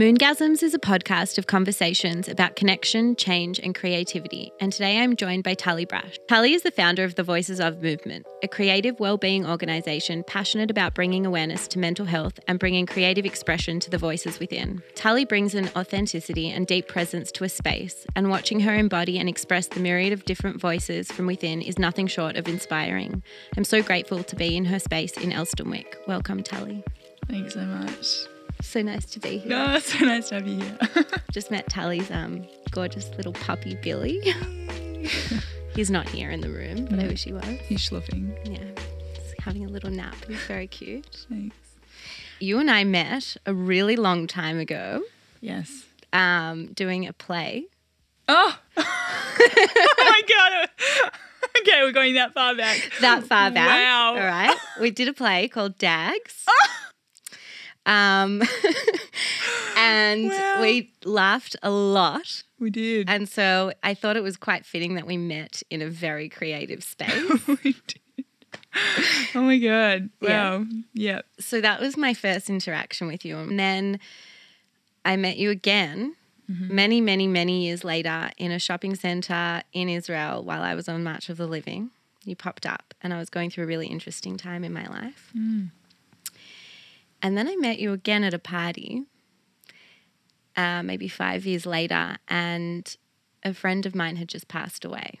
Moongasms is a podcast of conversations about connection, change, and creativity. And today I'm joined by Tully Brash. Tully is the founder of the Voices of Movement, a creative well-being organisation passionate about bringing awareness to mental health and bringing creative expression to the voices within. Tully brings an authenticity and deep presence to a space, and watching her embody and express the myriad of different voices from within is nothing short of inspiring. I'm so grateful to be in her space in Elsternwick. Welcome, Tully. Thanks so much. So nice to be here. No, so nice to have you here. Just met Tully's um, gorgeous little puppy Billy. He's not here in the room, but I wish he was. He's schluffing. Yeah, he's having a little nap. He's very cute. Thanks. You and I met a really long time ago Yes. um, doing a play. Oh! oh my god. Okay, we're going that far back. That far back. Wow. All right. We did a play called Dags. Um, and Wow. we laughed a lot. We did. And so I thought it was quite fitting that we met in a very creative space. we did. Oh my god. Yeah. Wow. Yep. so that was my first interaction with you. And then I met you again many, many, many years later in a shopping center in Israel while I was on March of the Living. You popped up, and I was going through a really interesting time in my life. And then I met you again at a party, uh, maybe five years later, and a friend of mine had just passed away.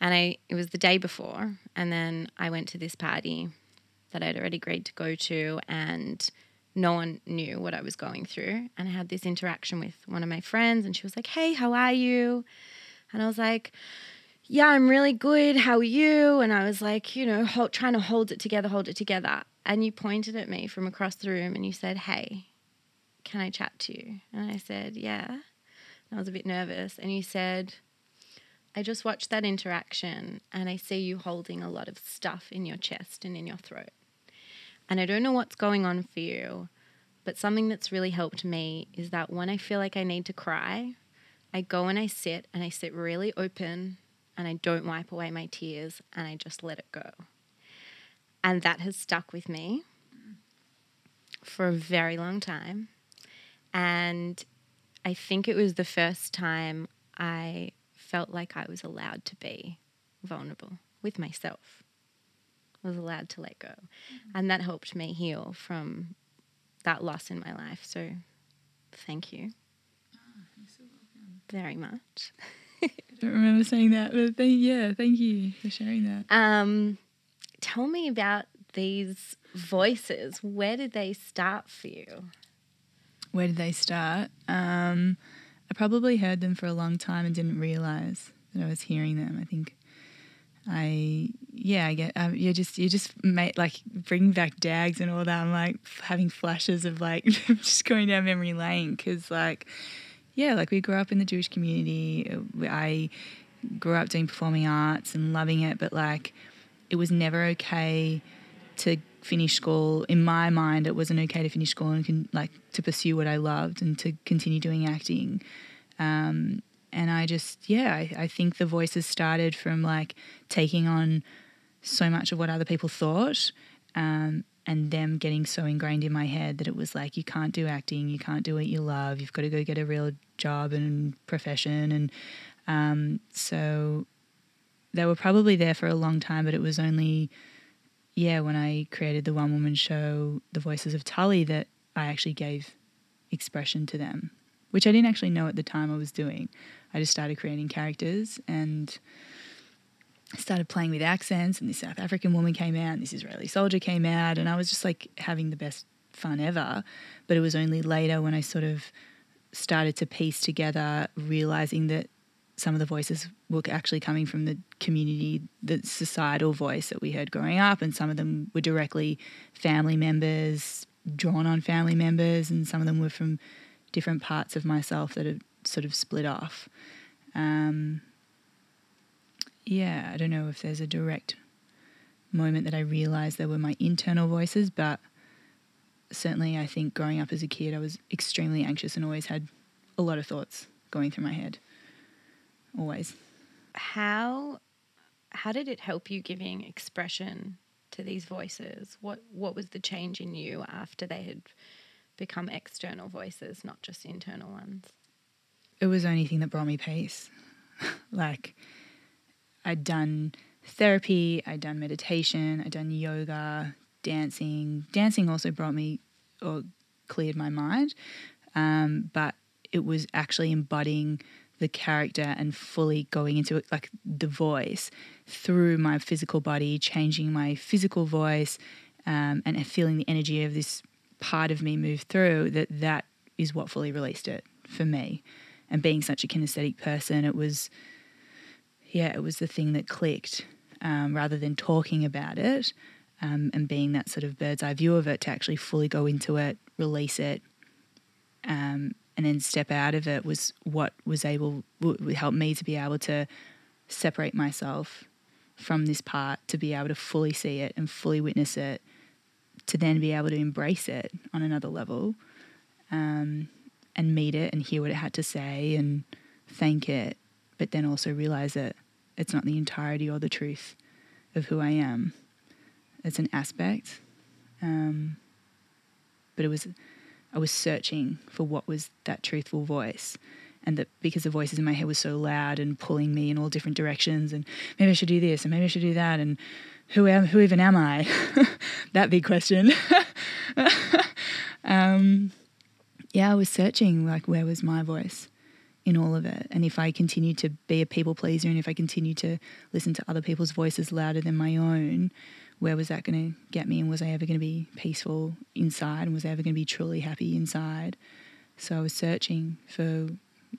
And I, it was the day before, and then I went to this party that I'd already agreed to go to, and no one knew what I was going through. And I had this interaction with one of my friends, and she was like, Hey, how are you? And I was like, Yeah, I'm really good. How are you? And I was like, You know, hold, trying to hold it together, hold it together. And you pointed at me from across the room and you said, Hey, can I chat to you? And I said, Yeah. And I was a bit nervous. And you said, I just watched that interaction and I see you holding a lot of stuff in your chest and in your throat. And I don't know what's going on for you, but something that's really helped me is that when I feel like I need to cry, I go and I sit and I sit really open and I don't wipe away my tears and I just let it go. And that has stuck with me for a very long time. And I think it was the first time I felt like I was allowed to be vulnerable with myself. I was allowed to let go. And that helped me heal from that loss in my life. So thank you Oh, so welcome. very much. I don't remember saying that, but thank, yeah, thank you for sharing that. Um, tell me about these voices. Where did they start for you? Where did they start? Um, I probably heard them for a long time and didn't realize that I was hearing them. I think I, yeah, I get, um, you just, you just made like bringing back dags and all that. I'm like having flashes of like just going down memory lane because like, yeah, like we grew up in the Jewish community. I grew up doing performing arts and loving it, but like it was never okay to finish school. In my mind, it wasn't okay to finish school and like to pursue what I loved and to continue doing acting. Um, and I just, yeah, I, I think the voices started from like taking on so much of what other people thought. Um, and them getting so ingrained in my head that it was like you can't do acting, you can't do what you love, you've got to go get a real job and profession, and um, so they were probably there for a long time, but it was only yeah when I created the one woman show, The Voices of Tully, that I actually gave expression to them, which I didn't actually know at the time I was doing. I just started creating characters and started playing with accents and this South African woman came out and this Israeli soldier came out and I was just like having the best fun ever. But it was only later when I sort of started to piece together, realizing that some of the voices were actually coming from the community, the societal voice that we heard growing up, and some of them were directly family members, drawn on family members, and some of them were from different parts of myself that had sort of split off. Um, yeah, I don't know if there's a direct moment that I realized there were my internal voices, but certainly I think growing up as a kid, I was extremely anxious and always had a lot of thoughts going through my head. Always. How how did it help you giving expression to these voices? What what was the change in you after they had become external voices, not just internal ones? It was the only thing that brought me peace. like, I'd done therapy, I'd done meditation, I'd done yoga, dancing. Dancing also brought me or cleared my mind, um, but it was actually embodying the character and fully going into it, like the voice through my physical body, changing my physical voice, um, and feeling the energy of this part of me move through. That that is what fully released it for me. And being such a kinesthetic person, it was, yeah, it was the thing that clicked. Um, rather than talking about it um, and being that sort of bird's eye view of it, to actually fully go into it, release it, um, and then step out of it was what was able would help me to be able to separate myself from this part to be able to fully see it and fully witness it to then be able to embrace it on another level um, and meet it and hear what it had to say and thank it but then also realize that it's not the entirety or the truth of who I am. It's an aspect um, but it was I was searching for what was that truthful voice. And that because the voices in my head were so loud and pulling me in all different directions, and maybe I should do this, and maybe I should do that, and who am, who even am I? that big question. um, yeah, I was searching like where was my voice in all of it, and if I continued to be a people pleaser, and if I continued to listen to other people's voices louder than my own, where was that going to get me and was I ever going to be peaceful inside and was I ever going to be truly happy inside? So I was searching for,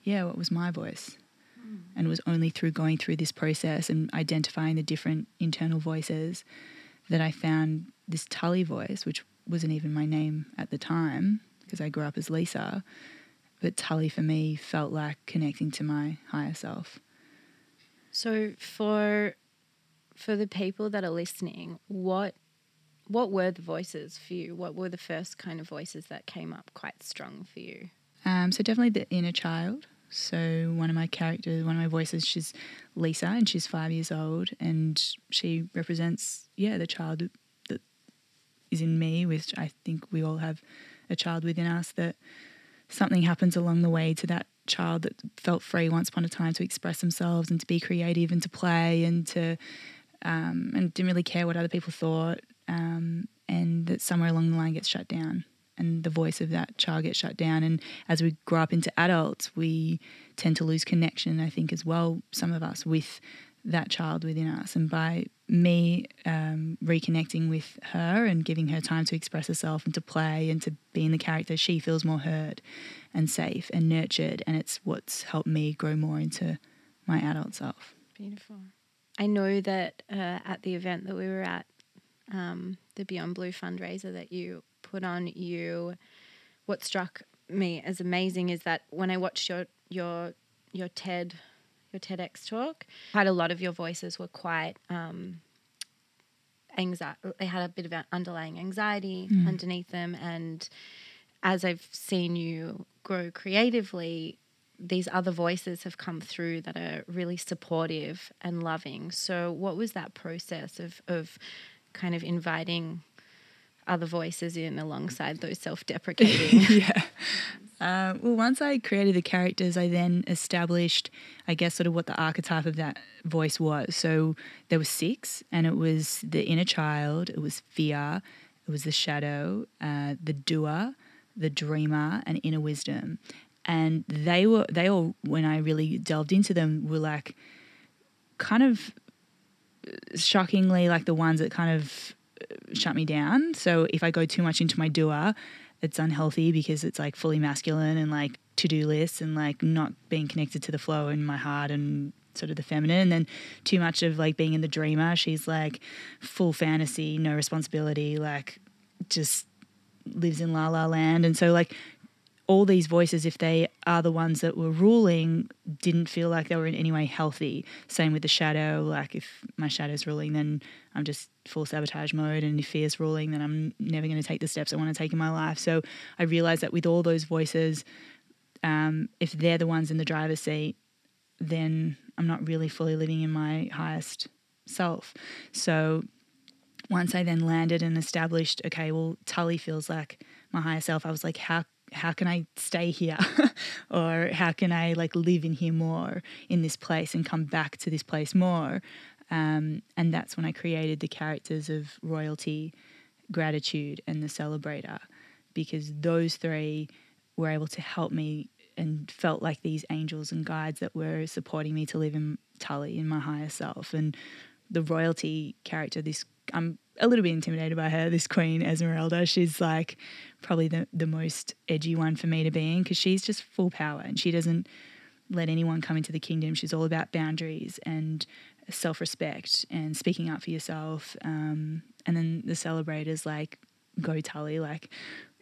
yeah, what was my voice? Mm. And it was only through going through this process and identifying the different internal voices that I found this Tully voice, which wasn't even my name at the time because I grew up as Lisa. But Tully for me felt like connecting to my higher self. So for for the people that are listening, what what were the voices for you? What were the first kind of voices that came up quite strong for you? Um, so definitely the inner child. So one of my characters, one of my voices, she's Lisa, and she's five years old, and she represents yeah the child that is in me, which I think we all have a child within us that something happens along the way to that child that felt free once upon a time to express themselves and to be creative and to play and to um, and didn't really care what other people thought, um, and that somewhere along the line gets shut down, and the voice of that child gets shut down. And as we grow up into adults, we tend to lose connection. I think as well, some of us with that child within us, and by me um, reconnecting with her and giving her time to express herself and to play and to be in the character, she feels more heard and safe and nurtured, and it's what's helped me grow more into my adult self. Beautiful. I know that uh, at the event that we were at, um, the Beyond Blue fundraiser that you put on, you what struck me as amazing is that when I watched your your your TED your TEDx talk, quite a lot of your voices were quite um, anxiety. They had a bit of an underlying anxiety mm. underneath them, and as I've seen you grow creatively, these other voices have come through that are really supportive and loving. So, what was that process of, of kind of inviting other voices in alongside those self deprecating? yeah. Uh, well, once I created the characters, I then established, I guess, sort of what the archetype of that voice was. So there were six, and it was the inner child, it was fear, it was the shadow, uh, the doer, the dreamer, and inner wisdom and they were they all when I really delved into them were like kind of shockingly like the ones that kind of uh, shut me down. So if I go too much into my doer, it's unhealthy because it's like fully masculine and like to do lists and like not being connected to the flow in my heart and sort of the feminine. And then too much of like being in the dreamer. She's like full fantasy, no responsibility, like just lives in la la land. And so like all these voices, if they are the ones that were ruling, didn't feel like they were in any way healthy. Same with the shadow. Like if my shadow's ruling, then I'm just full sabotage mode. And if fear's ruling, then I'm never going to take the steps I want to take in my life. So I realized that with all those voices, um, if they're the ones in the driver's seat, then I'm not really fully living in my highest self. So once I then landed and established, okay, well, Tully feels like my higher self. I was like, how how can I stay here? or how can I like live in here more in this place and come back to this place more? Um, and that's when I created the characters of royalty, gratitude, and the celebrator, because those three were able to help me and felt like these angels and guides that were supporting me to live in Tully in my higher self. And the royalty character, this I'm a little bit intimidated by her, this Queen Esmeralda. She's like probably the, the most edgy one for me to be in because she's just full power and she doesn't let anyone come into the kingdom. She's all about boundaries and self respect and speaking up for yourself. Um, and then the celebrators like, go Tully, like,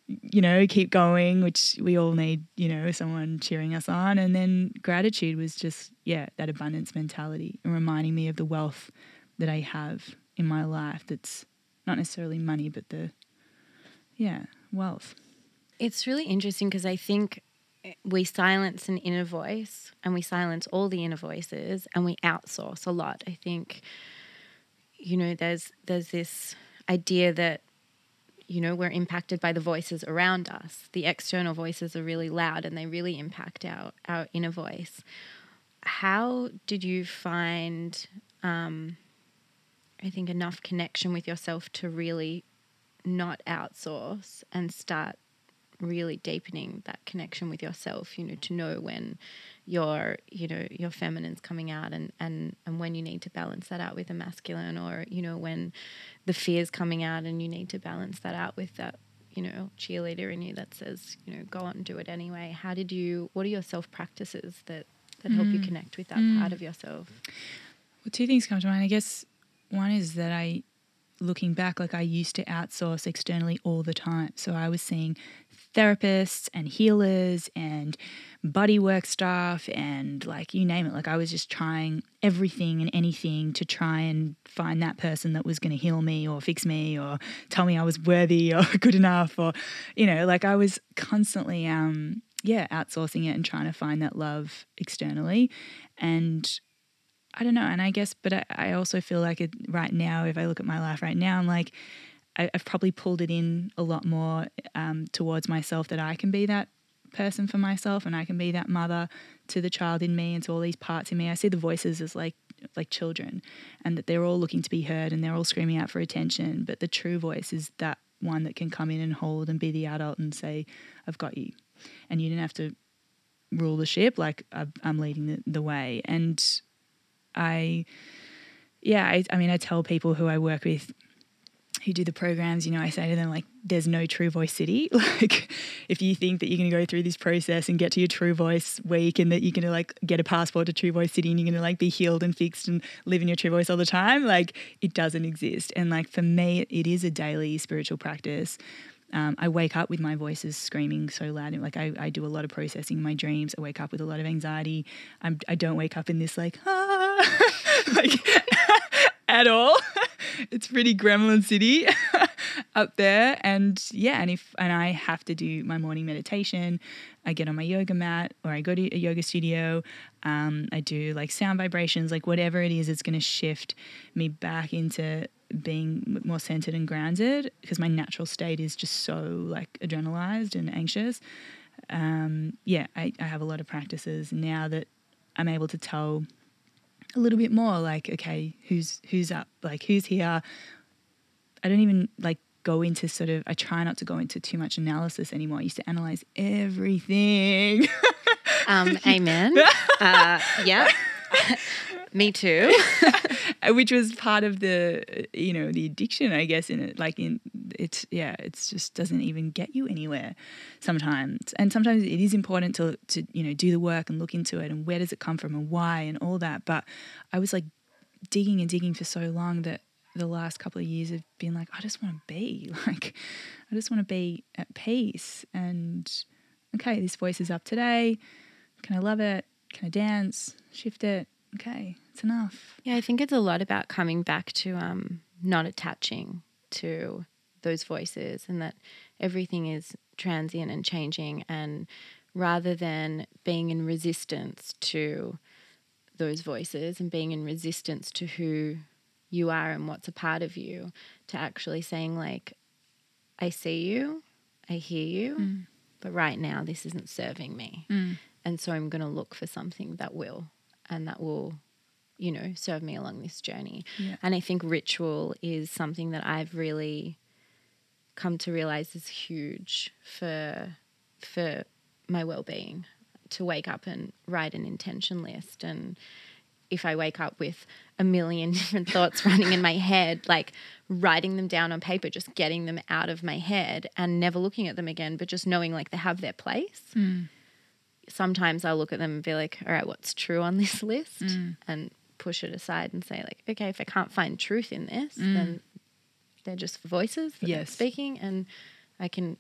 you know, keep going, which we all need, you know, someone cheering us on. And then gratitude was just, yeah, that abundance mentality and reminding me of the wealth that I have in my life that's not necessarily money, but the, yeah, wealth. It's really interesting because I think we silence an inner voice and we silence all the inner voices and we outsource a lot. I think, you know, there's there's this idea that you know we're impacted by the voices around us. The external voices are really loud and they really impact our our inner voice. How did you find um, I think, enough connection with yourself to really not outsource and start really deepening that connection with yourself you know to know when your you know your feminine's coming out and and and when you need to balance that out with a masculine or you know when the fear's coming out and you need to balance that out with that you know cheerleader in you that says you know go on and do it anyway how did you what are your self practices that that mm. help you mm. connect with that mm. part of yourself well two things come to mind i guess one is that I, looking back, like I used to outsource externally all the time. So I was seeing therapists and healers and body work stuff and like you name it. Like I was just trying everything and anything to try and find that person that was going to heal me or fix me or tell me I was worthy or good enough or, you know, like I was constantly, um, yeah, outsourcing it and trying to find that love externally. And I don't know. And I guess, but I, I also feel like it right now, if I look at my life right now, I'm like, I, have probably pulled it in a lot more um, towards myself that I can be that person for myself and I can be that mother to the child in me and to all these parts in me. I see the voices as like like children and that they're all looking to be heard and they're all screaming out for attention. But the true voice is that one that can come in and hold and be the adult and say, I've got you. And you didn't have to rule the ship, like I'm leading the, the way. And I, yeah, I, I mean, I tell people who I work with who do the programs, you know, I say to them, like, there's no true voice city. like, if you think that you're going to go through this process and get to your true voice week and that you're going to like get a passport to true voice city and you're going to like be healed and fixed and live in your true voice all the time, like, it doesn't exist. And like, for me, it is a daily spiritual practice. Um, I wake up with my voices screaming so loud. Like I, I do a lot of processing in my dreams. I wake up with a lot of anxiety. I'm, I do not wake up in this like, ah, like at all. it's pretty Gremlin City up there. And yeah, and if and I have to do my morning meditation, I get on my yoga mat or I go to a yoga studio. Um, I do like sound vibrations, like whatever it is, it's going to shift me back into being more centered and grounded because my natural state is just so like adrenalized and anxious. Um, yeah, I, I have a lot of practices now that I'm able to tell a little bit more like, okay, who's who's up, like who's here. I don't even like go into sort of I try not to go into too much analysis anymore. I used to analyze everything. um, amen. uh, yeah. Me too. Uh, which was part of the, uh, you know, the addiction, I guess, in it. Like, in it's, yeah, it's just doesn't even get you anywhere sometimes. And sometimes it is important to, to, you know, do the work and look into it and where does it come from and why and all that. But I was like digging and digging for so long that the last couple of years have been like, I just want to be. Like, I just want to be at peace. And okay, this voice is up today. Can I love it? Can I dance? Shift it? Okay, it's enough. Yeah, I think it's a lot about coming back to um, not attaching to those voices and that everything is transient and changing. And rather than being in resistance to those voices and being in resistance to who you are and what's a part of you, to actually saying, like, I see you I hear you, Mm. but right now this isn't serving me. Mm. And so I'm going to look for something that will and that will, you know, serve me along this journey. Yeah. And I think ritual is something that I've really come to realize is huge for for my well-being to wake up and write an intention list and if I wake up with a million different thoughts running in my head, like writing them down on paper, just getting them out of my head and never looking at them again, but just knowing like they have their place. Mm. Sometimes I'll look at them and be like, all right, what's true on this list? Mm. And push it aside and say, like, okay, if I can't find truth in this, mm. then they're just voices that Yes. speaking. And I can,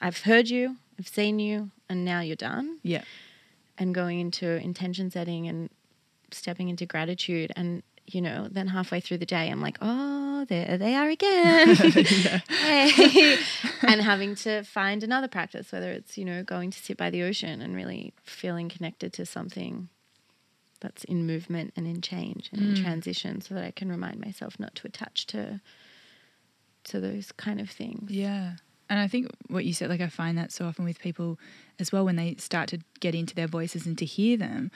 I've heard you, I've seen you, and now you're done Yeah. and going into intention setting and stepping into gratitude and you know then halfway through the day i'm like oh there they are again. Hey. And having to find another practice whether it's you know going to sit by the ocean and really feeling connected to something that's in movement and in change and in mm. transition so that i can remind myself not to attach to to those kind of things. Yeah. And I think what you said, like I find that so often with people as well when they start to get into their voices and to hear them,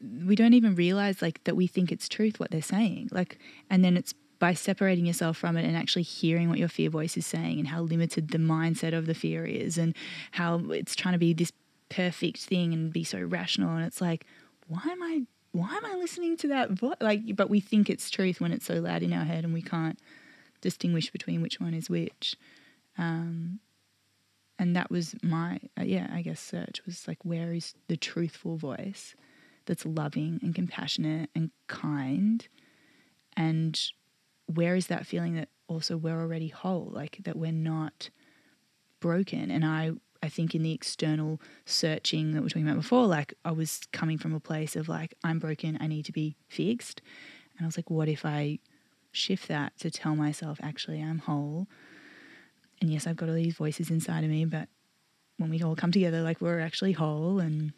we don't even realize like that we think it's truth what they're saying. Like and then it's by separating yourself from it and actually hearing what your fear voice is saying and how limited the mindset of the fear is and how it's trying to be this perfect thing and be so rational. And it's like why am I why am I listening to that voice like but we think it's truth when it's so loud in our head and we can't distinguish between which one is which. Um, and that was my uh, yeah i guess search was like where is the truthful voice that's loving and compassionate and kind. And where is that feeling that also we're already whole like that we're not broken? And i i think in the external searching that we are talking about before like i was coming from a place of like i'm broken i need to be fixed. And i was like what if i shift that to tell myself actually i'm whole? And yes, I've got all these voices inside of me, but when we all come together, like we're actually whole and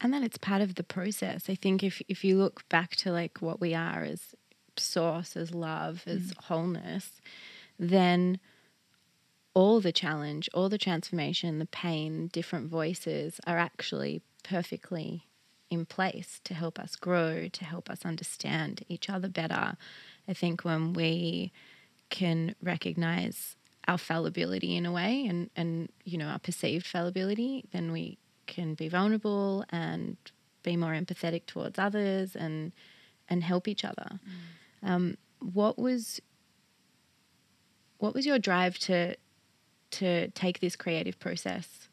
and that it's part of the process. I think if if you look back to like what we are as source, as love, as mm. wholeness, then all the challenge, all the transformation, the pain, different voices are actually perfectly in place to help us grow, to help us understand each other better. I think when we can recognize our fallibility in a way and, and you know our perceived fallibility, then we can be vulnerable and be more empathetic towards others and and help each other. Um, what was what was your drive to to take this creative process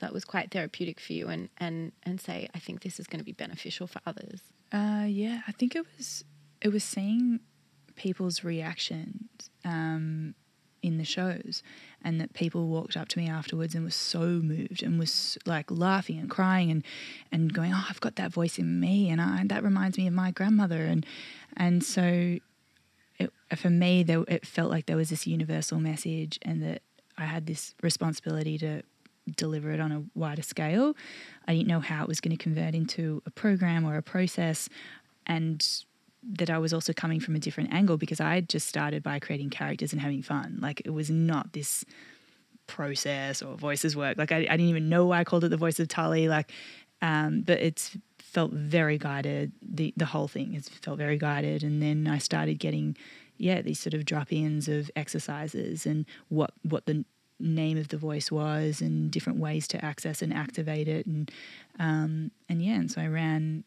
that was quite therapeutic for you and and and say I think this is going to be beneficial for others? Uh, yeah, I think it was it was seeing people's reactions um, in the shows, and that people walked up to me afterwards and was so moved and was like laughing and crying and and going, "Oh, I've got that voice in me, and I, that reminds me of my grandmother," and and so it, for me, there, it felt like there was this universal message, and that I had this responsibility to deliver it on a wider scale. I didn't know how it was going to convert into a program or a process, and that I was also coming from a different angle because I had just started by creating characters and having fun. Like it was not this process or voices work. Like I, I didn't even know why I called it the voice of Tully. Like, um, but it's felt very guided. The the whole thing has felt very guided, and then I started getting yeah these sort of drop ins of exercises and what what the name of the voice was and different ways to access and activate it and um, and yeah and so I ran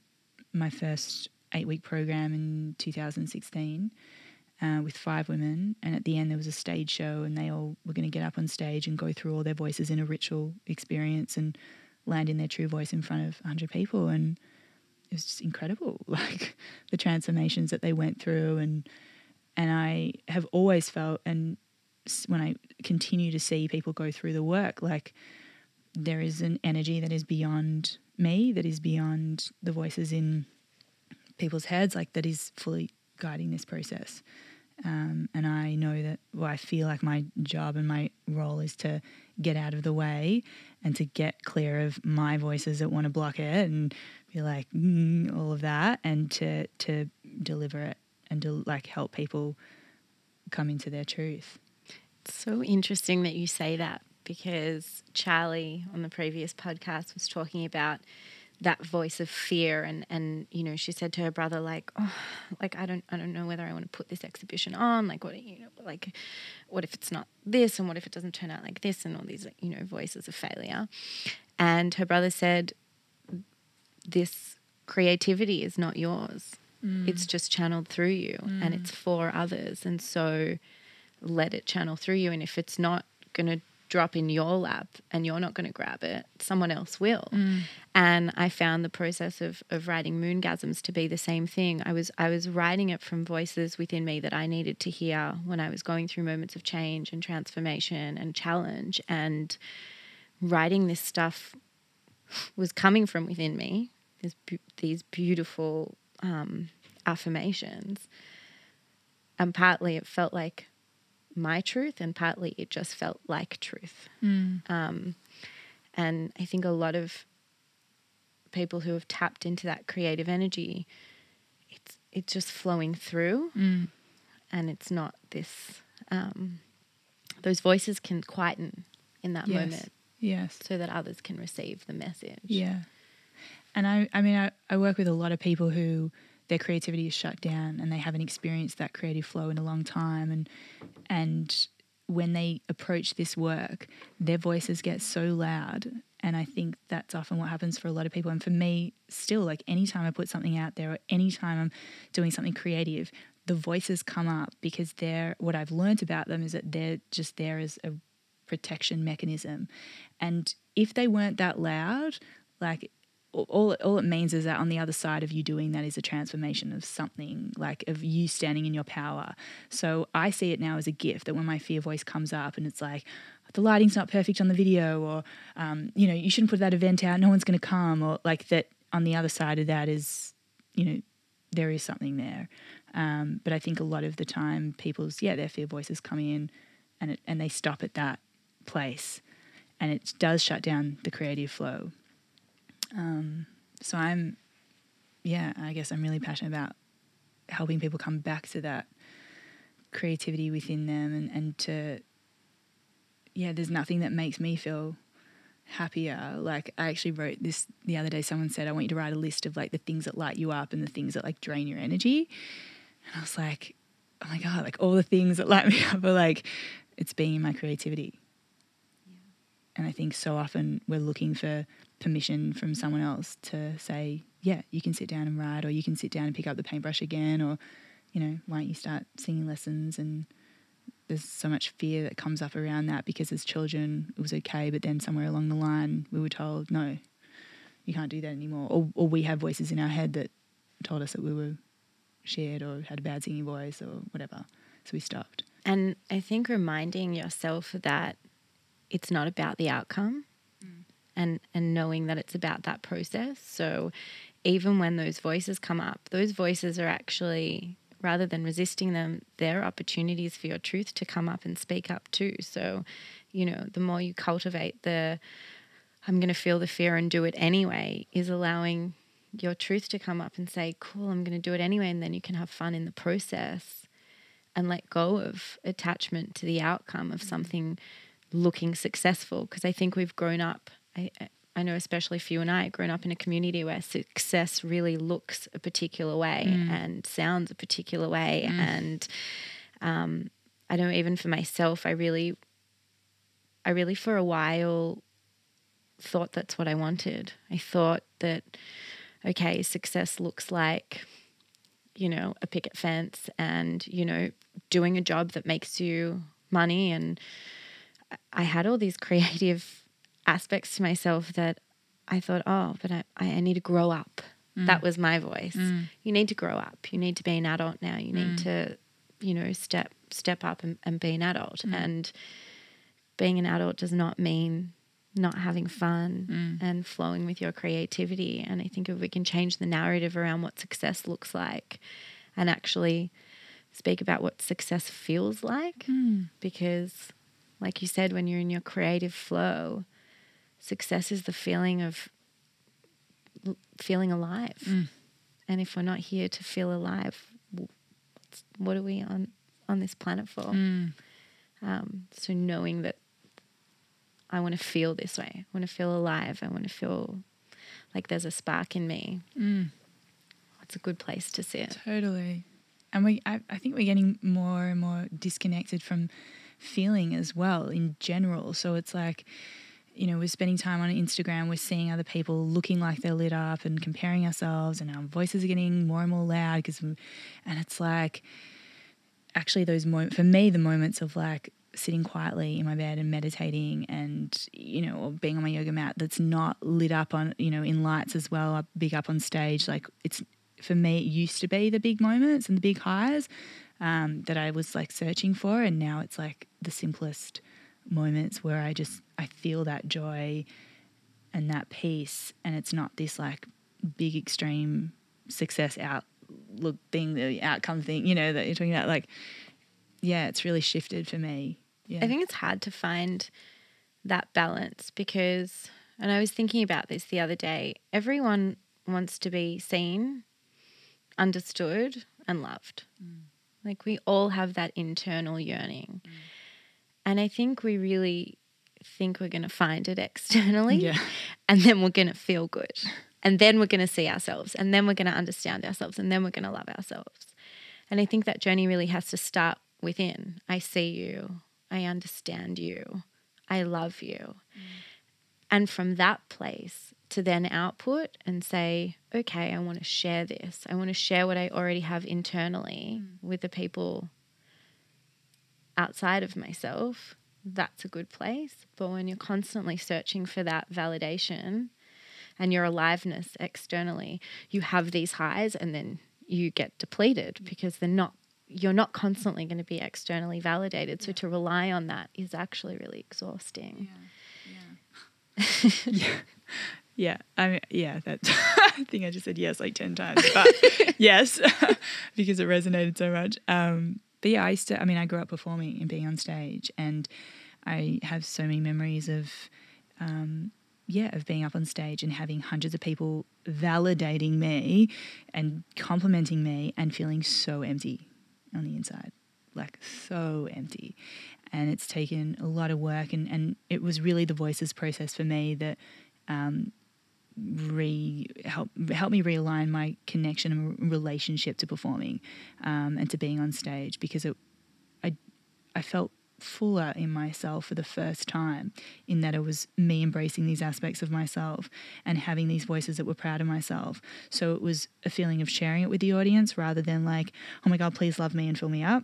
my first eight week program in 2016 uh, with five women. And at the end there was a stage show and they all were going to get up on stage and go through all their voices in a ritual experience and land in their true voice in front of 100 people. And it was just incredible like the transformations that they went through. And and I have always felt and when I continue to see people go through the work, like there is an energy that is beyond me, that is beyond the voices in people's heads, like that is fully guiding this process. Um, and I know that well, I feel like my job and my role is to get out of the way and to get clear of my voices that want to block it and be like mm, all of that, and to to deliver it and to like help people come into their truth. It's so interesting that you say that because Charlie on the previous podcast was talking about that voice of fear and and you know she said to her brother like oh like I don't I don't know whether I want to put this exhibition on like what you know like what if it's not this and what if it doesn't turn out like this and all these you know voices of failure and her brother said this creativity is not yours mm. it's just channeled through you mm. and it's for others and so let it channel through you and if it's not going to drop in your lap and you're not going to grab it, someone else will. Mm. And I found the process of of writing Moongasms to be the same thing. I was I was writing it from voices within me that I needed to hear when I was going through moments of change and transformation and challenge and writing this stuff was coming from within me. These these beautiful um, affirmations. And partly it felt like my truth, and partly it just felt like truth. Mm. Um, and I think a lot of people who have tapped into that creative energy, it's it's just flowing through, mm. and it's not this. Um, those voices can quieten in that yes. moment, yes, so that others can receive the message. Yeah, and I, I mean, I, I work with a lot of people who their creativity is shut down and they haven't experienced that creative flow in a long time. And and when they approach this work their voices get so loud. And I think that's often what happens for a lot of people. And for me still like anytime I put something out there or anytime I'm doing something creative the voices come up because they're what I've learned about them is that they're just there as a protection mechanism. And if they weren't that loud like all all it means is that on the other side of you doing that is a transformation of something like of you standing in your power. So i see it now as a gift that when my fear voice comes up and it's like the lighting's not perfect on the video or um, you know you shouldn't put that event out. No one's going to come or like that on the other side of that is you know there is something there. Um, but i think a lot of the time people's yeah their fear voices come in and it, and they stop at that place. And it does shut down the creative flow um, so I'm, yeah, I guess I'm really passionate about helping people come back to that creativity within them and, and to, yeah, there's nothing that makes me feel happier. Like I actually wrote this the other day. Someone said, I want you to write a list of like the things that light you up and the things that like drain your energy. And I was like, oh my God, like all the things that light me up are like, it's being in my creativity. Yeah. And I think so often we're looking for permission from someone else to say, yeah, you can sit down and write, or you can sit down and pick up the paintbrush again, or, you know, why don't you start singing lessons? And there's so much fear that comes up around that because as children it was okay, but then somewhere along the line we were told, no, you can't do that anymore. Or, or we have voices in our head that told us that we were shared or had a bad singing voice or whatever. So we stopped. And I think reminding yourself that it's not about the outcome and and knowing that it's about that process. So even when those voices come up, those voices are actually rather than resisting them, they're opportunities for your truth to come up and speak up too. So, you know, the more you cultivate the I'm going to feel the fear and do it anyway is allowing your truth to come up and say, "Cool, I'm going to do it anyway," and then you can have fun in the process and let go of attachment to the outcome of mm-hmm. something looking successful because I think we've grown up I, I know, especially for you and I, growing up in a community where success really looks a particular way mm. and sounds a particular way. Mm. And um, I know even for myself, I really, I really for a while thought that's what I wanted. I thought that, okay, success looks like, you know, a picket fence and, you know, doing a job that makes you money. And I had all these creative aspects to myself that I thought, oh, but I, I need to grow up. Mm. That was my voice. Mm. You need to grow up. You need to be an adult now. You need mm. to, you know, step step up and, and be an adult. Mm. And being an adult does not mean not having fun mm. and flowing with your creativity. And I think if we can change the narrative around what success looks like and actually speak about what success feels like, mm. because, like you said, when you're in your creative flow, success is the feeling of feeling alive. Mm. And if we're not here to feel alive, what are we on on this planet for? Mm. Um, so knowing that I want to feel this way. I want to feel alive. I want to feel like there's a spark in me. Mm. It's a good place to sit. Totally. And we, I, I think we're getting more and more disconnected from feeling as well in general. So it's like, you know, we're spending time on Instagram, we're seeing other people looking like they're lit up and comparing ourselves, and our voices are getting more and more loud. Because, and it's like, actually, those moments, for me, the moments of like sitting quietly in my bed and meditating and, you know, or being on my yoga mat that's not lit up on, you know, in lights as well, big up on stage. Like, it's, for me, it used to be the big moments and the big highs um, that I was like searching for. And now it's like the simplest moments where I just I feel that joy and that peace and it's not this like big extreme success outlook thing the outcome thing you know that you're talking about. Like yeah it's really shifted for me. Yeah. I think it's hard to find that balance because and I was thinking about this the other day everyone wants to be seen understood and loved. Mm. like we all have that internal yearning. Mm and I think we really think we're going to find it externally. Yeah. And then we're going to feel good. And then we're going to see ourselves. And then we're going to understand ourselves. And then we're going to love ourselves. And I think that journey really has to start within. I see you. I understand you. I love you. Mm. And from that place to then output and say, okay, I want to share this. I want to share what I already have internally mm. with the people outside of myself, that's a good place. But when you're constantly searching for that validation and your aliveness externally, you have these highs and then you get depleted because they're not you're not constantly going to be externally validated. So to rely on that is actually really exhausting. Yeah. Yeah. yeah. Yeah, I mean, yeah, that I think I just said yes like 10 times, but yes, because it resonated so much. Um, but yeah, I used to, I mean, I grew up performing and being on stage, and I have so many memories of, um, yeah, of being up on stage and having hundreds of people validating me and complimenting me and feeling so empty on the inside, like so empty. And it's taken a lot of work, and, and it was really the voices process for me that um, re help help me realign my connection and relationship to performing um, and to being on stage because it I I felt fuller in myself for the first time in that it was me embracing these aspects of myself and having these voices that were proud of myself so it was a feeling of sharing it with the audience rather than like oh my god please love me and fill me up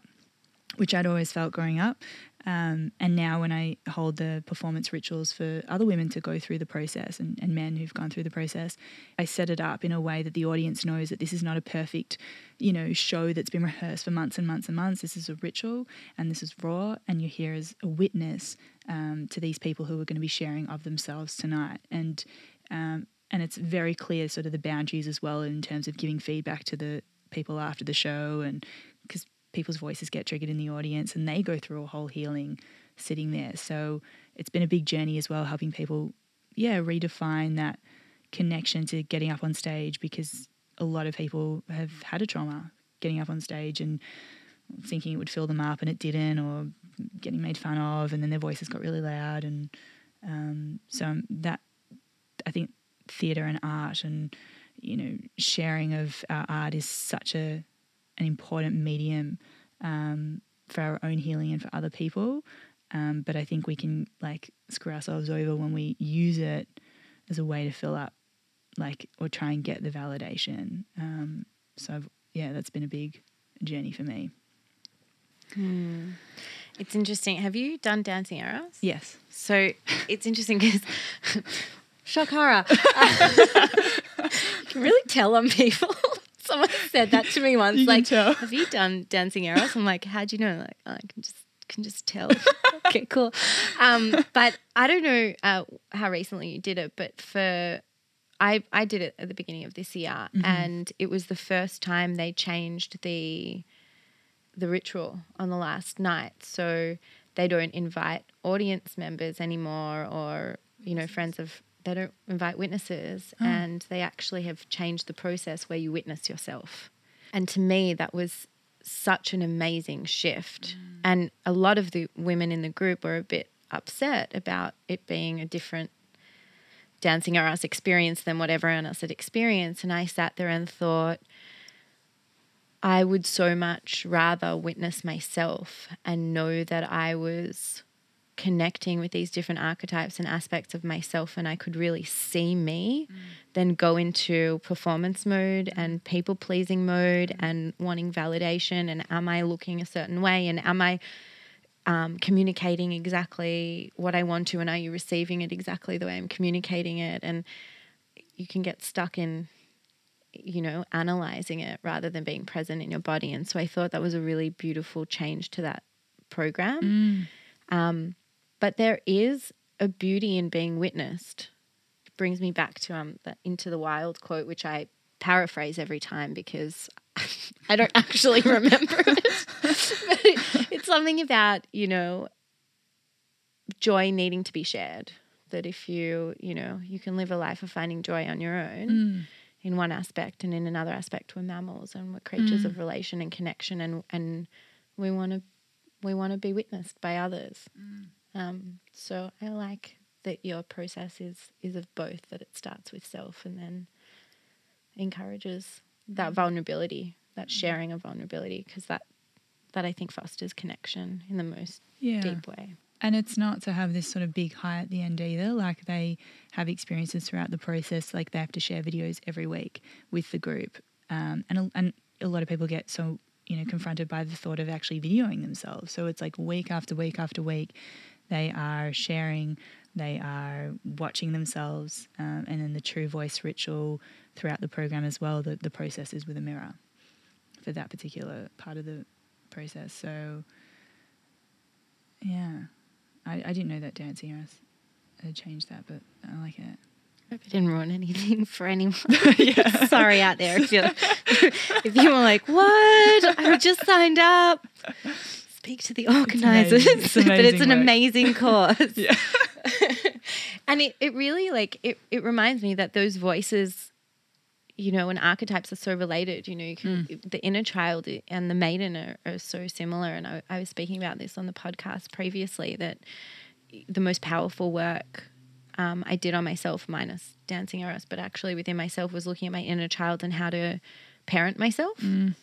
which I'd always felt growing up. Um, and now, when I hold the performance rituals for other women to go through the process and, and, men who've gone through the process, I set it up in a way that the audience knows that this is not a perfect, you know, show that's been rehearsed for months and months and months. This is a ritual and this is raw, and you're here as a witness um, to these people who are going to be sharing of themselves tonight. And um, and it's very clear, sort of the boundaries as well in terms of giving feedback to the people after the show, and because people's voices get triggered in the audience and they go through a whole healing sitting there. So it's been a big journey as well, helping people, yeah, redefine that connection to getting up on stage because a lot of people have had a trauma getting up on stage and thinking it would fill them up and it didn't, or getting made fun of, and then their voices got really loud. And um, so that I think theatre and art and you know sharing of our art is such a an important medium um, for our own healing and for other people. Um, but I think we can like screw ourselves over when we use it as a way to fill up, like, or try and get the validation. Um, so, I've, yeah, that's been a big journey for me. Hmm. It's interesting. Have you done Dancing Eros? Yes. So it's interesting because shock horror. you can really tell on people. Someone said that to me once. You like, have you done Dancing Eros? I'm like, how do you know? Like, oh, I can just can just tell. okay, cool. Um, but I don't know uh, how recently you did it, but for I I did it at the beginning of this year, mm-hmm. and it was the first time they changed the the ritual on the last night, so they don't invite audience members anymore, or you know, friends of they don't invite witnesses oh. and they actually have changed the process where you witness yourself. And to me, that was such an amazing shift. Mm. And a lot of the women in the group were a bit upset about it being a different Dancing Eros experience than what everyone else had experienced. And I sat there and thought, I would so much rather witness myself and know that I was connecting with these different archetypes and aspects of myself and I could really see me mm. than go into performance mode and people pleasing mode mm. and wanting validation and am I looking a certain way and am I um, communicating exactly what I want to and are you receiving it exactly the way I'm communicating it and you can get stuck in you know analyzing it rather than being present in your body and so I thought that was a really beautiful change to that program mm. um, but there is a beauty in being witnessed. It brings me back to um the Into the Wild quote, which I paraphrase every time because I don't actually remember it. but it, it's something about, you know, joy needing to be shared. That if you, you know, you can live a life of finding joy on your own mm. in one aspect and in another aspect we're mammals and we're creatures mm. of relation and connection and and we want to we want to be witnessed by others. Mm. Um, so I like that your process is is of both. That it starts with self and then encourages that mm. vulnerability, that mm. sharing of vulnerability, because that that I think fosters connection in the most yeah. deep way. And it's not to have this sort of big high at the end either. Like they have experiences throughout the process. Like they have to share videos every week with the group, um, and and a lot of people get so you know confronted by the thought of actually videoing themselves. So it's like week after week after week, they are sharing, they are watching themselves, um, and then the true voice ritual throughout the program as well. The, the process is with a mirror for that particular part of the process. So, yeah, I, I didn't know that dancing Eros had changed that, but I like it. Hope it didn't ruin anything for anyone. Sorry out there if you if you were like, "What? I just signed up." Speak to the organizers, it's it's but it's an work. amazing course. yeah. and it, it really like it, it reminds me that those voices you know, and archetypes are so related. You know, you can, mm. the inner child and the maiden are, are so similar. And I, I, was speaking about this on the podcast previously that the most powerful work um, I did on myself, minus dancing Eros, but actually within myself, was looking at my inner child and how to parent myself. Mm.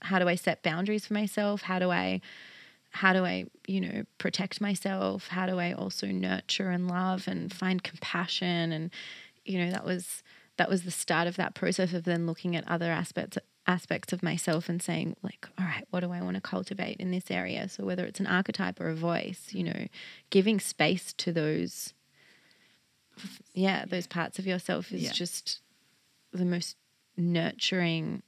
How do I set boundaries for myself? How do I how do I, you know, protect myself? How do I also nurture and love and find compassion? And, you know, that was that was the start of that process of then looking at other aspects aspects of myself and saying like all right what do i want to cultivate in this area so whether it's an archetype or a voice you know giving space to those yeah those parts of yourself is yeah. just the most nurturing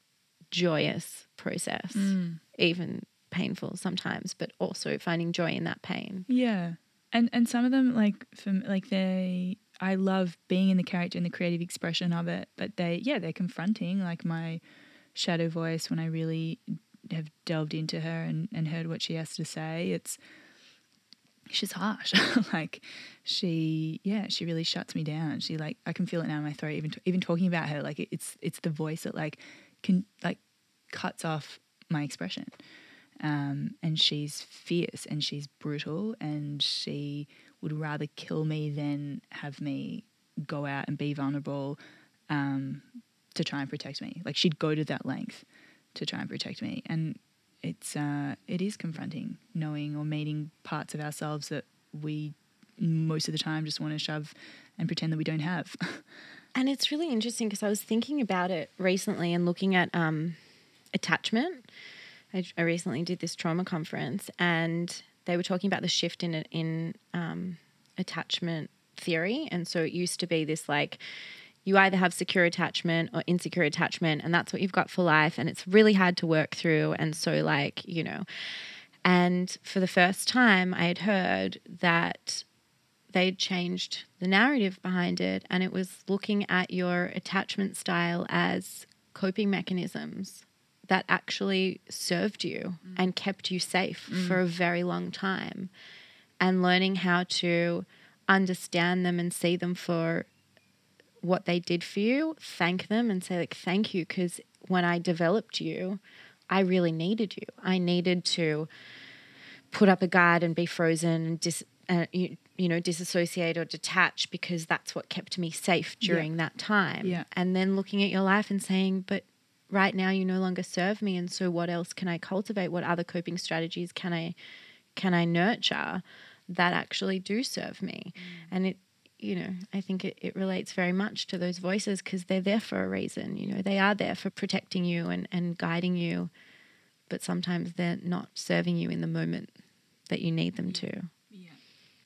joyous process mm. even painful sometimes, but also finding joy in that pain. Yeah. And and some of them like from like they I love being in the character and the creative expression of it, but they yeah, they're confronting like my shadow voice when I really have delved into her and, and heard what she has to say. It's she's harsh. like she, yeah, she really shuts me down. She like I can feel it now in my throat. Even even talking about her, like it's it's the voice that like can like cuts off my expression. Um, and she's fierce and she's brutal and she would rather kill me than have me go out and be vulnerable um, to try and protect me. Like she'd go to that length to try and protect me, and it's uh, it is confronting knowing or meeting parts of ourselves that we most of the time just want to shove and pretend that we don't have. and it's really interesting because I was thinking about it recently and looking at um, attachment I, I recently did this trauma conference and they were talking about the shift in in um, attachment theory, and so it used to be this like you either have secure attachment or insecure attachment, and that's what you've got for life, and it's really hard to work through, and so like you know, and for the first time, I had heard that they'd changed the narrative behind it, and it was looking at your attachment style as coping mechanisms that actually served you mm. and kept you safe mm. for a very long time and learning how to understand them and see them for what they did for you thank them and say like thank you because when i developed you i really needed you i needed to put up a guard and be frozen and dis- uh, you, you know, disassociate or detach because that's what kept me safe during that time. Yeah. And then looking at your life and saying, but right now you no longer serve me. And so what else can I cultivate? What other coping strategies can I, can I nurture that actually do serve me? Mm. And it, you know, I think it, it relates very much to those voices because they're there for a reason. You know, they are there for protecting you and, and guiding you, but sometimes they're not serving you in the moment that you need them to.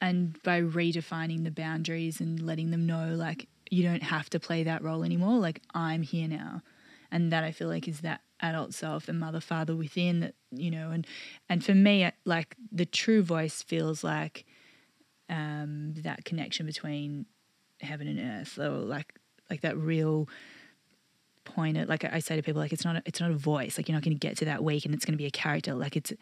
and by redefining the boundaries and letting them know like you don't have to play that role anymore like i'm here now and that i feel like is that adult self the mother father within that you know and and for me like the true voice feels like um that connection between heaven and earth or like like that real point at like i say to people like it's not a, it's not a voice like you're not going to get to that week and it's going to be a character. Like it's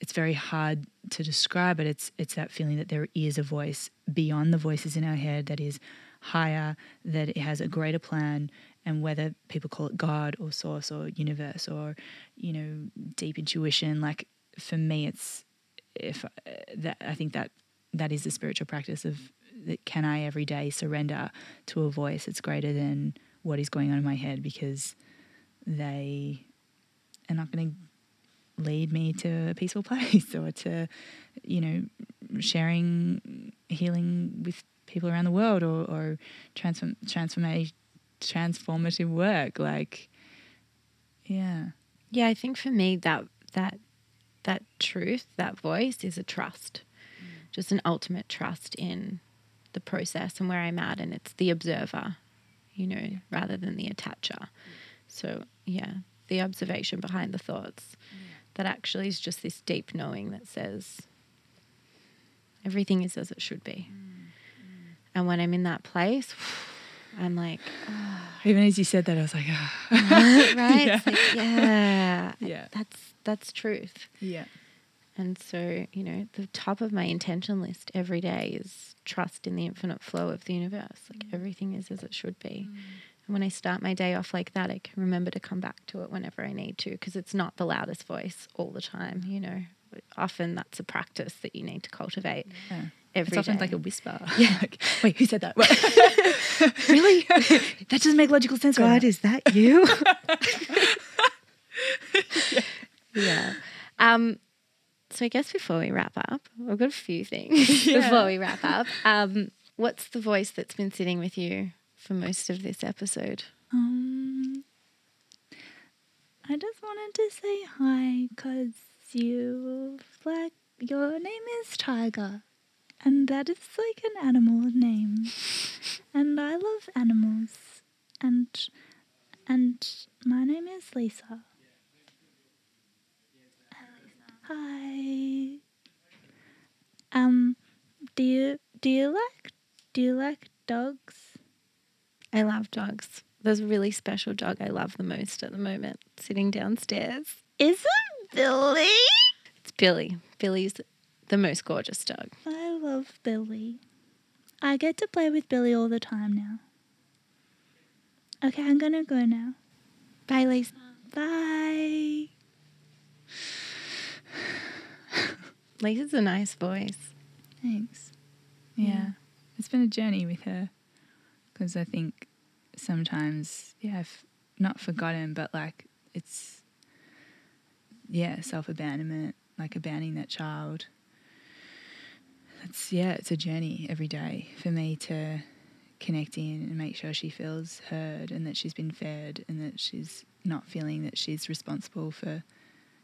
it's very hard to describe but It's it's that feeling that there is a voice beyond the voices in our head that is higher, that it has a greater plan, and whether people call it God or source or universe or you know deep intuition. Like for me, it's if uh, that I think that that is the spiritual practice of that. Can I every day surrender to a voice that's greater than what is going on in my head because they are not going to lead me to a peaceful place or to, you know, sharing healing with people around the world or, or transform, transformation, transformative work. Like, yeah. Yeah, I think for me that that that truth, that voice is a trust. Mm. Just an ultimate trust in the process and where I'm at and it's the observer, you know, rather than the attacher. Mm. So, yeah, the observation behind the thoughts. That actually is just this deep knowing that says everything is as it should be. Mm. And when I'm in that place, I'm like, Even as you said that, I was like, ah. right? Yeah. Like, yeah, Yeah. that's that's truth. yeah. And so, you know, the top of my intention list every day is trust in the infinite flow of the universe. Like everything is as it should be. And when I start my day off like that, I can remember to come back to it whenever I need to because it's not the loudest voice all the time, you know. Often that's a practice that you need to cultivate Yeah. Every It's often day. like a whisper. Yeah. Like, Wait, who said that? really? that doesn't make logical sense. right God, now. is that you? yeah. Um, so I guess before we wrap up, I've got a few things Yeah. before we wrap up. Um, what's the voice that's been sitting with you for most of this episode? Um, I just wanted to say hi because you like your name is Tiger, and that is like an animal name, and I love animals, and and my name is Lisa. Hi. Um, do you do you like do you like dogs? I love dogs. There's a really special dog I love the most at the moment, sitting downstairs. Is it Billy? It's Billy. Billy's the most gorgeous dog. I love Billy. I get to play with Billy all the time now. Okay, I'm gonna go now. Bye, Lisa. Bye. Lisa's a nice voice. Thanks. Yeah. It's been a journey with her because I think sometimes, yeah, I've not forgotten, but like it's, yeah, self abandonment, like abandoning that child. It's, yeah, it's a journey every day for me to connect in and make sure she feels heard and that she's been fed and that she's not feeling that she's responsible for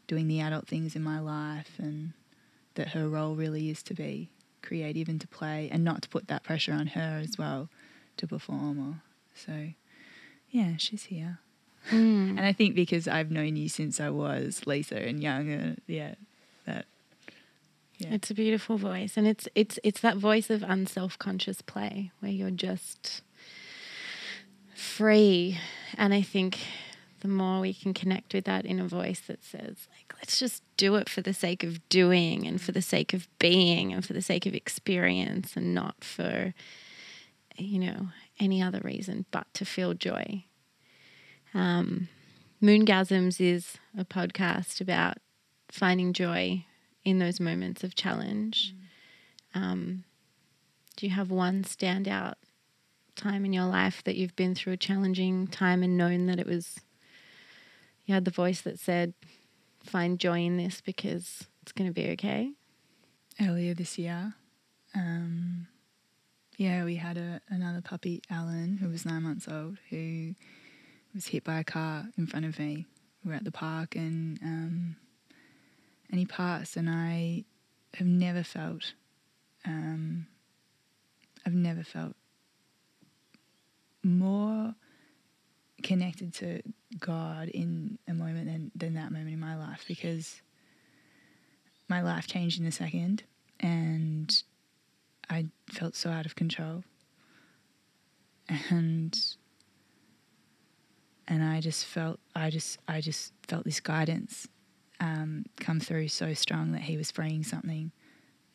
doing the adult things in my life and that her role really is to be creative and to play and not to put that pressure on her as well to perform or so yeah she's here Mm. and i think because i've known you since i was lisa and young uh, yeah that yeah It's a beautiful voice, and it's it's it's that voice of unself-conscious play where you're just free. And I think the more we can connect with that inner voice that says, like, let's just do it for the sake of doing, and for the sake of being, and for the sake of experience, and not for you know any other reason but to feel joy. Um, Moongasms is a podcast about finding joy in those moments of challenge Um, do you have one standout time in your life that you've been through a challenging time and known that it was you had the voice that said, "Find joy in this because it's going to be okay." Earlier this year, um, yeah, we had a, another puppy, Alan, who was nine months old, who was hit by a car in front of me. We were at the park and um, and he passed, and I have never felt, um, I've never felt more connected to God in a moment than, than that moment in my life because my life changed in a second and I felt so out of control. And and I just felt I just I just felt this guidance um, come through so strong that he was freeing something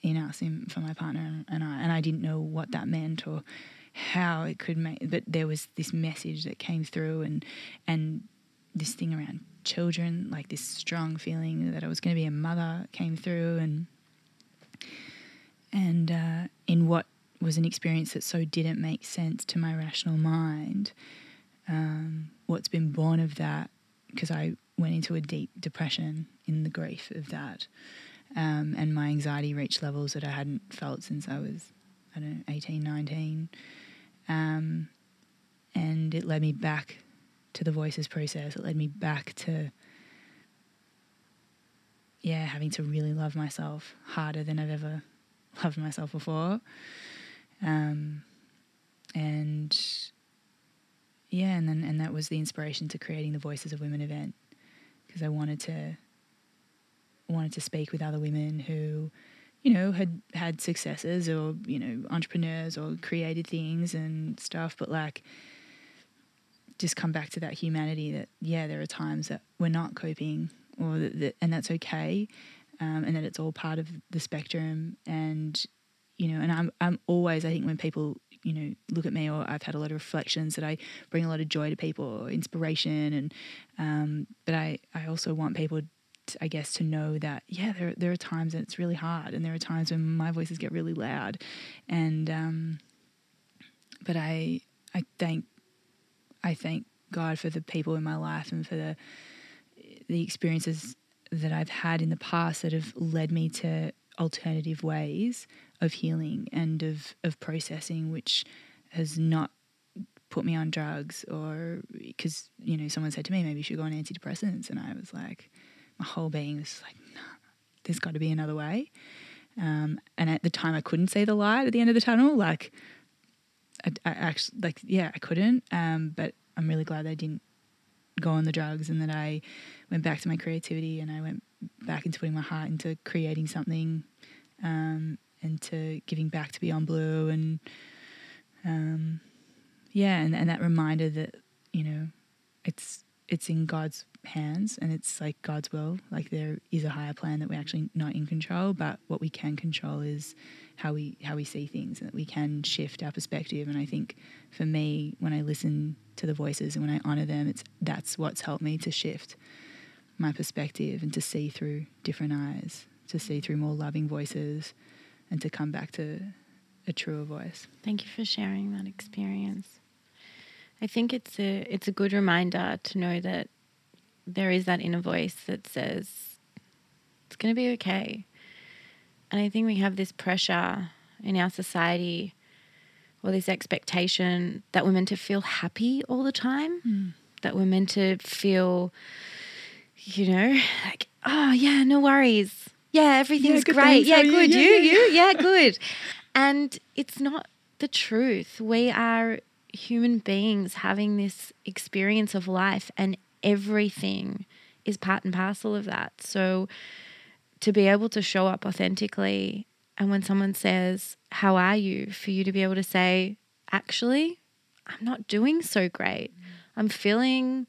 in us in, for my partner and I and I didn't know what that meant or how it could make but there was this message that came through and and this thing around children like this strong feeling that I was going to be a mother came through and and uh, in what was an experience that so didn't make sense to my rational mind um, what's been born of that because I went into a deep depression in the grief of that um, and my anxiety reached levels that I hadn't felt since I was I don't know 18 19 um, and it led me back to the voices process. It led me back to, yeah, having to really love myself harder than I've ever loved myself before. Um, and yeah, and then and that was the inspiration to creating the Voices of Women event because I wanted to wanted to speak with other women who you know, had had successes or, you know, entrepreneurs or created things and stuff, but like just come back to that humanity that, yeah, there are times that we're not coping or that, that and that's okay. Um, and that it's all part of the spectrum and you know and I'm I'm always I think when people you know look at me or I've had a lot of reflections that I bring a lot of joy to people or inspiration and um, but I I also want people I guess, to know that yeah, there there are times that it's really hard, and there are times when my voices get really loud, and um, but I I thank I thank God for the people in my life and for the the experiences that I've had in the past that have led me to alternative ways of healing and of of processing, which has not put me on drugs or because you know someone said to me maybe you should go on antidepressants and I was like my whole being was like, no, there's got to be another way. Um, and at the time, I couldn't see the light at the end of the tunnel. Like, I, I actually, like, yeah, I couldn't. Um, but I'm really glad I didn't go on the drugs and that I went back to my creativity and I went back into putting my heart into creating something um, and to giving back to Beyond Blue and um, yeah, and, and that reminder that you know it's it's in God's hands and it's like God's will. Like there is a higher plan that we're actually not in control, but what we can control is how we how we see things and that we can shift our perspective. And I think for me, when I listen to the voices and when I honor them, it's that's what's helped me to shift my perspective and to see through different eyes, to see through more loving voices and to come back to a truer voice. Thank you for sharing that experience. I think it's a it's a good reminder to know that there is that inner voice that says it's going to be okay. And I think we have this pressure in our society or this expectation that we're meant to feel happy all the time, mm. that we're meant to feel, you know, like, oh, yeah, no worries. Yeah, everything's yeah, great. Yeah, good. You, you, you, yeah, good. and it's not the truth. We are human beings having this experience of life, and everything is part and parcel of that. So to be able to show up authentically, and when someone says, How are you? for you to be able to say, Actually, I'm not doing so great. I'm feeling,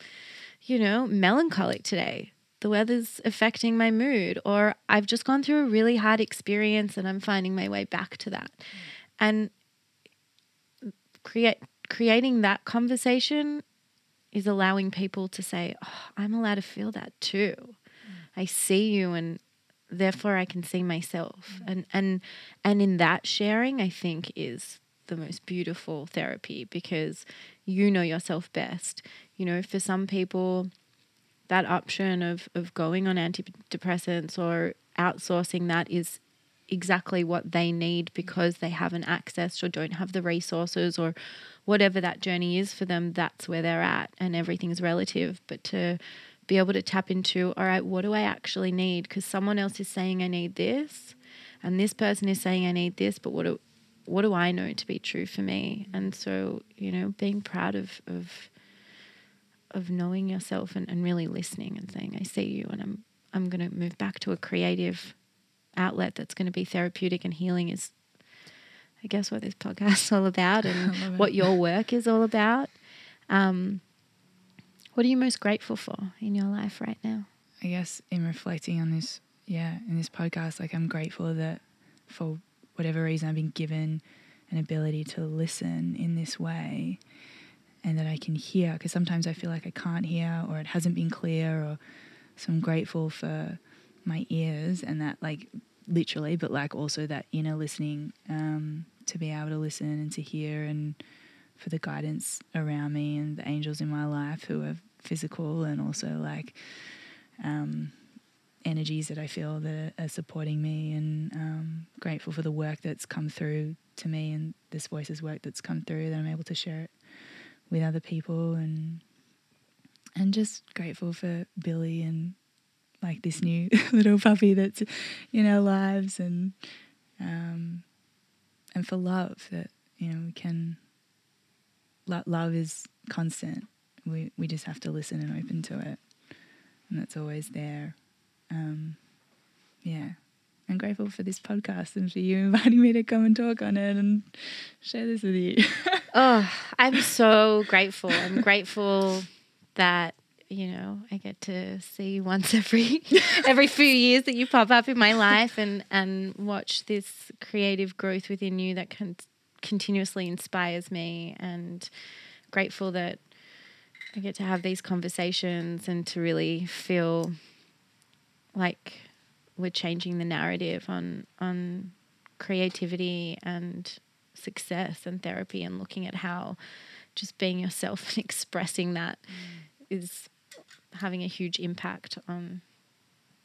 you know, melancholic today. The weather's affecting my mood, or I've just gone through a really hard experience and I'm finding my way back to that. And create creating that conversation is allowing people to say, oh, I'm allowed to feel that too. Mm. I see you and therefore I can see myself. And and and in that sharing I think is the most beautiful therapy because you know yourself best. You know, for some people that option of of going on antidepressants or outsourcing that is exactly what they need because they haven't accessed or don't have the resources or whatever that journey is for them that's where they're at and everything's relative. But to be able to tap into all right what do i actually need? Because someone else is saying i need this and this person is saying i need this but what do what do i know to be true for me? And so you know being proud of of of knowing yourself and, and really listening and saying i see you and i'm i'm going to move back to a creative outlet that's going to be therapeutic and healing is I guess what this podcast is all about and what your work is all about. Um, what are you most grateful for in your life right now? I guess in reflecting on this, yeah, in this podcast, like I'm grateful that for whatever reason I've been given an ability to listen in this way and that I can hear because sometimes I feel like I can't hear or it hasn't been clear or so I'm grateful for my ears and that like literally but like also that inner listening um, to be able to listen and to hear and for the guidance around me and the angels in my life who are physical and also like um, energies that I feel that are supporting me and um, grateful for the work that's come through to me and this voices work that's come through that I'm able to share it with other people and and just grateful for Billy and like this new little puppy that's in our lives and um, and for love that you know we can lo- love is constant. We we just have to listen and open to it. And that's always there. Um, yeah. I'm grateful for this podcast and for you inviting me to come and talk on it and share this with you. oh, I'm so grateful. I'm grateful that you know, I get to see you once every every few years that you pop up in my life and and watch this creative growth within you that can continuously inspires me and grateful that I get to have these conversations and to really feel like we're changing the narrative on on creativity and success and therapy and looking at how just being yourself and expressing that mm. is having a huge impact on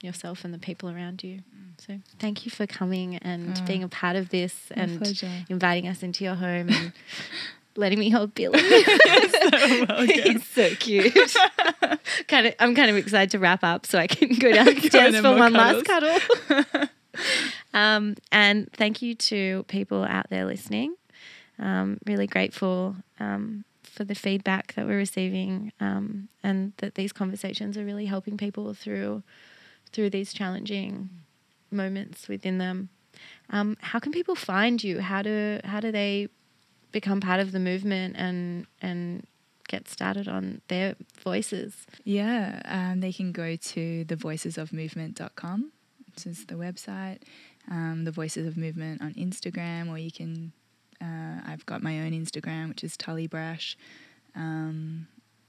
yourself and the people around you. Mm. So thank you for coming and oh, being a part of this and pleasure. inviting us into your home and letting me hold Billy. so He's so cute. kind of, I'm kind of excited to wrap up so I can go downstairs for one last cuddle. Um, and thank you to people out there listening. Um, really grateful um, for the feedback that we're receiving um, and that these conversations are really helping people through through these challenging moments within them. Um, how can people find you? How do how do they become part of the movement and and get started on their voices? Yeah, um, they can go to thevoicesofmovement.com, which is the website. Um, the Voices of Movement on Instagram, or you can uh, I've got my own Instagram, which is Tully Brash. Um,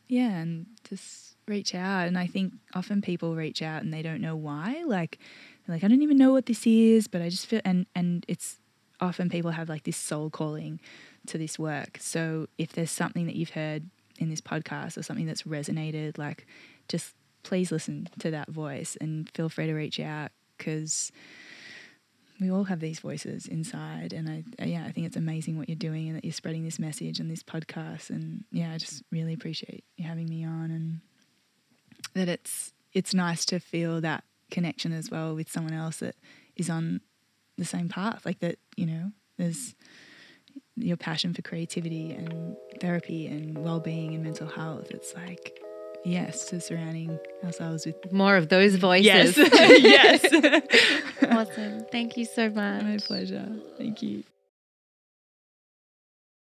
yeah, and just reach out. And I think often people reach out and they don't know why. Like, like I don't even know what this is, but I just feel and and it's often people have like this soul calling to this work. So if there's something that you've heard in this podcast or something that's resonated, like just please listen to that voice and feel free to reach out because we all have these voices inside and I uh, yeah I think it's amazing what you're doing and that you're spreading this message and this podcast and yeah I just really appreciate you having me on and that it's it's nice to feel that connection as well with someone else that is on the same path like that you know there's your passion for creativity and therapy and well-being and mental health. It's like Yes, to surrounding ourselves with more of those voices. Yes. yes. awesome. Thank you so much. My pleasure. Thank you.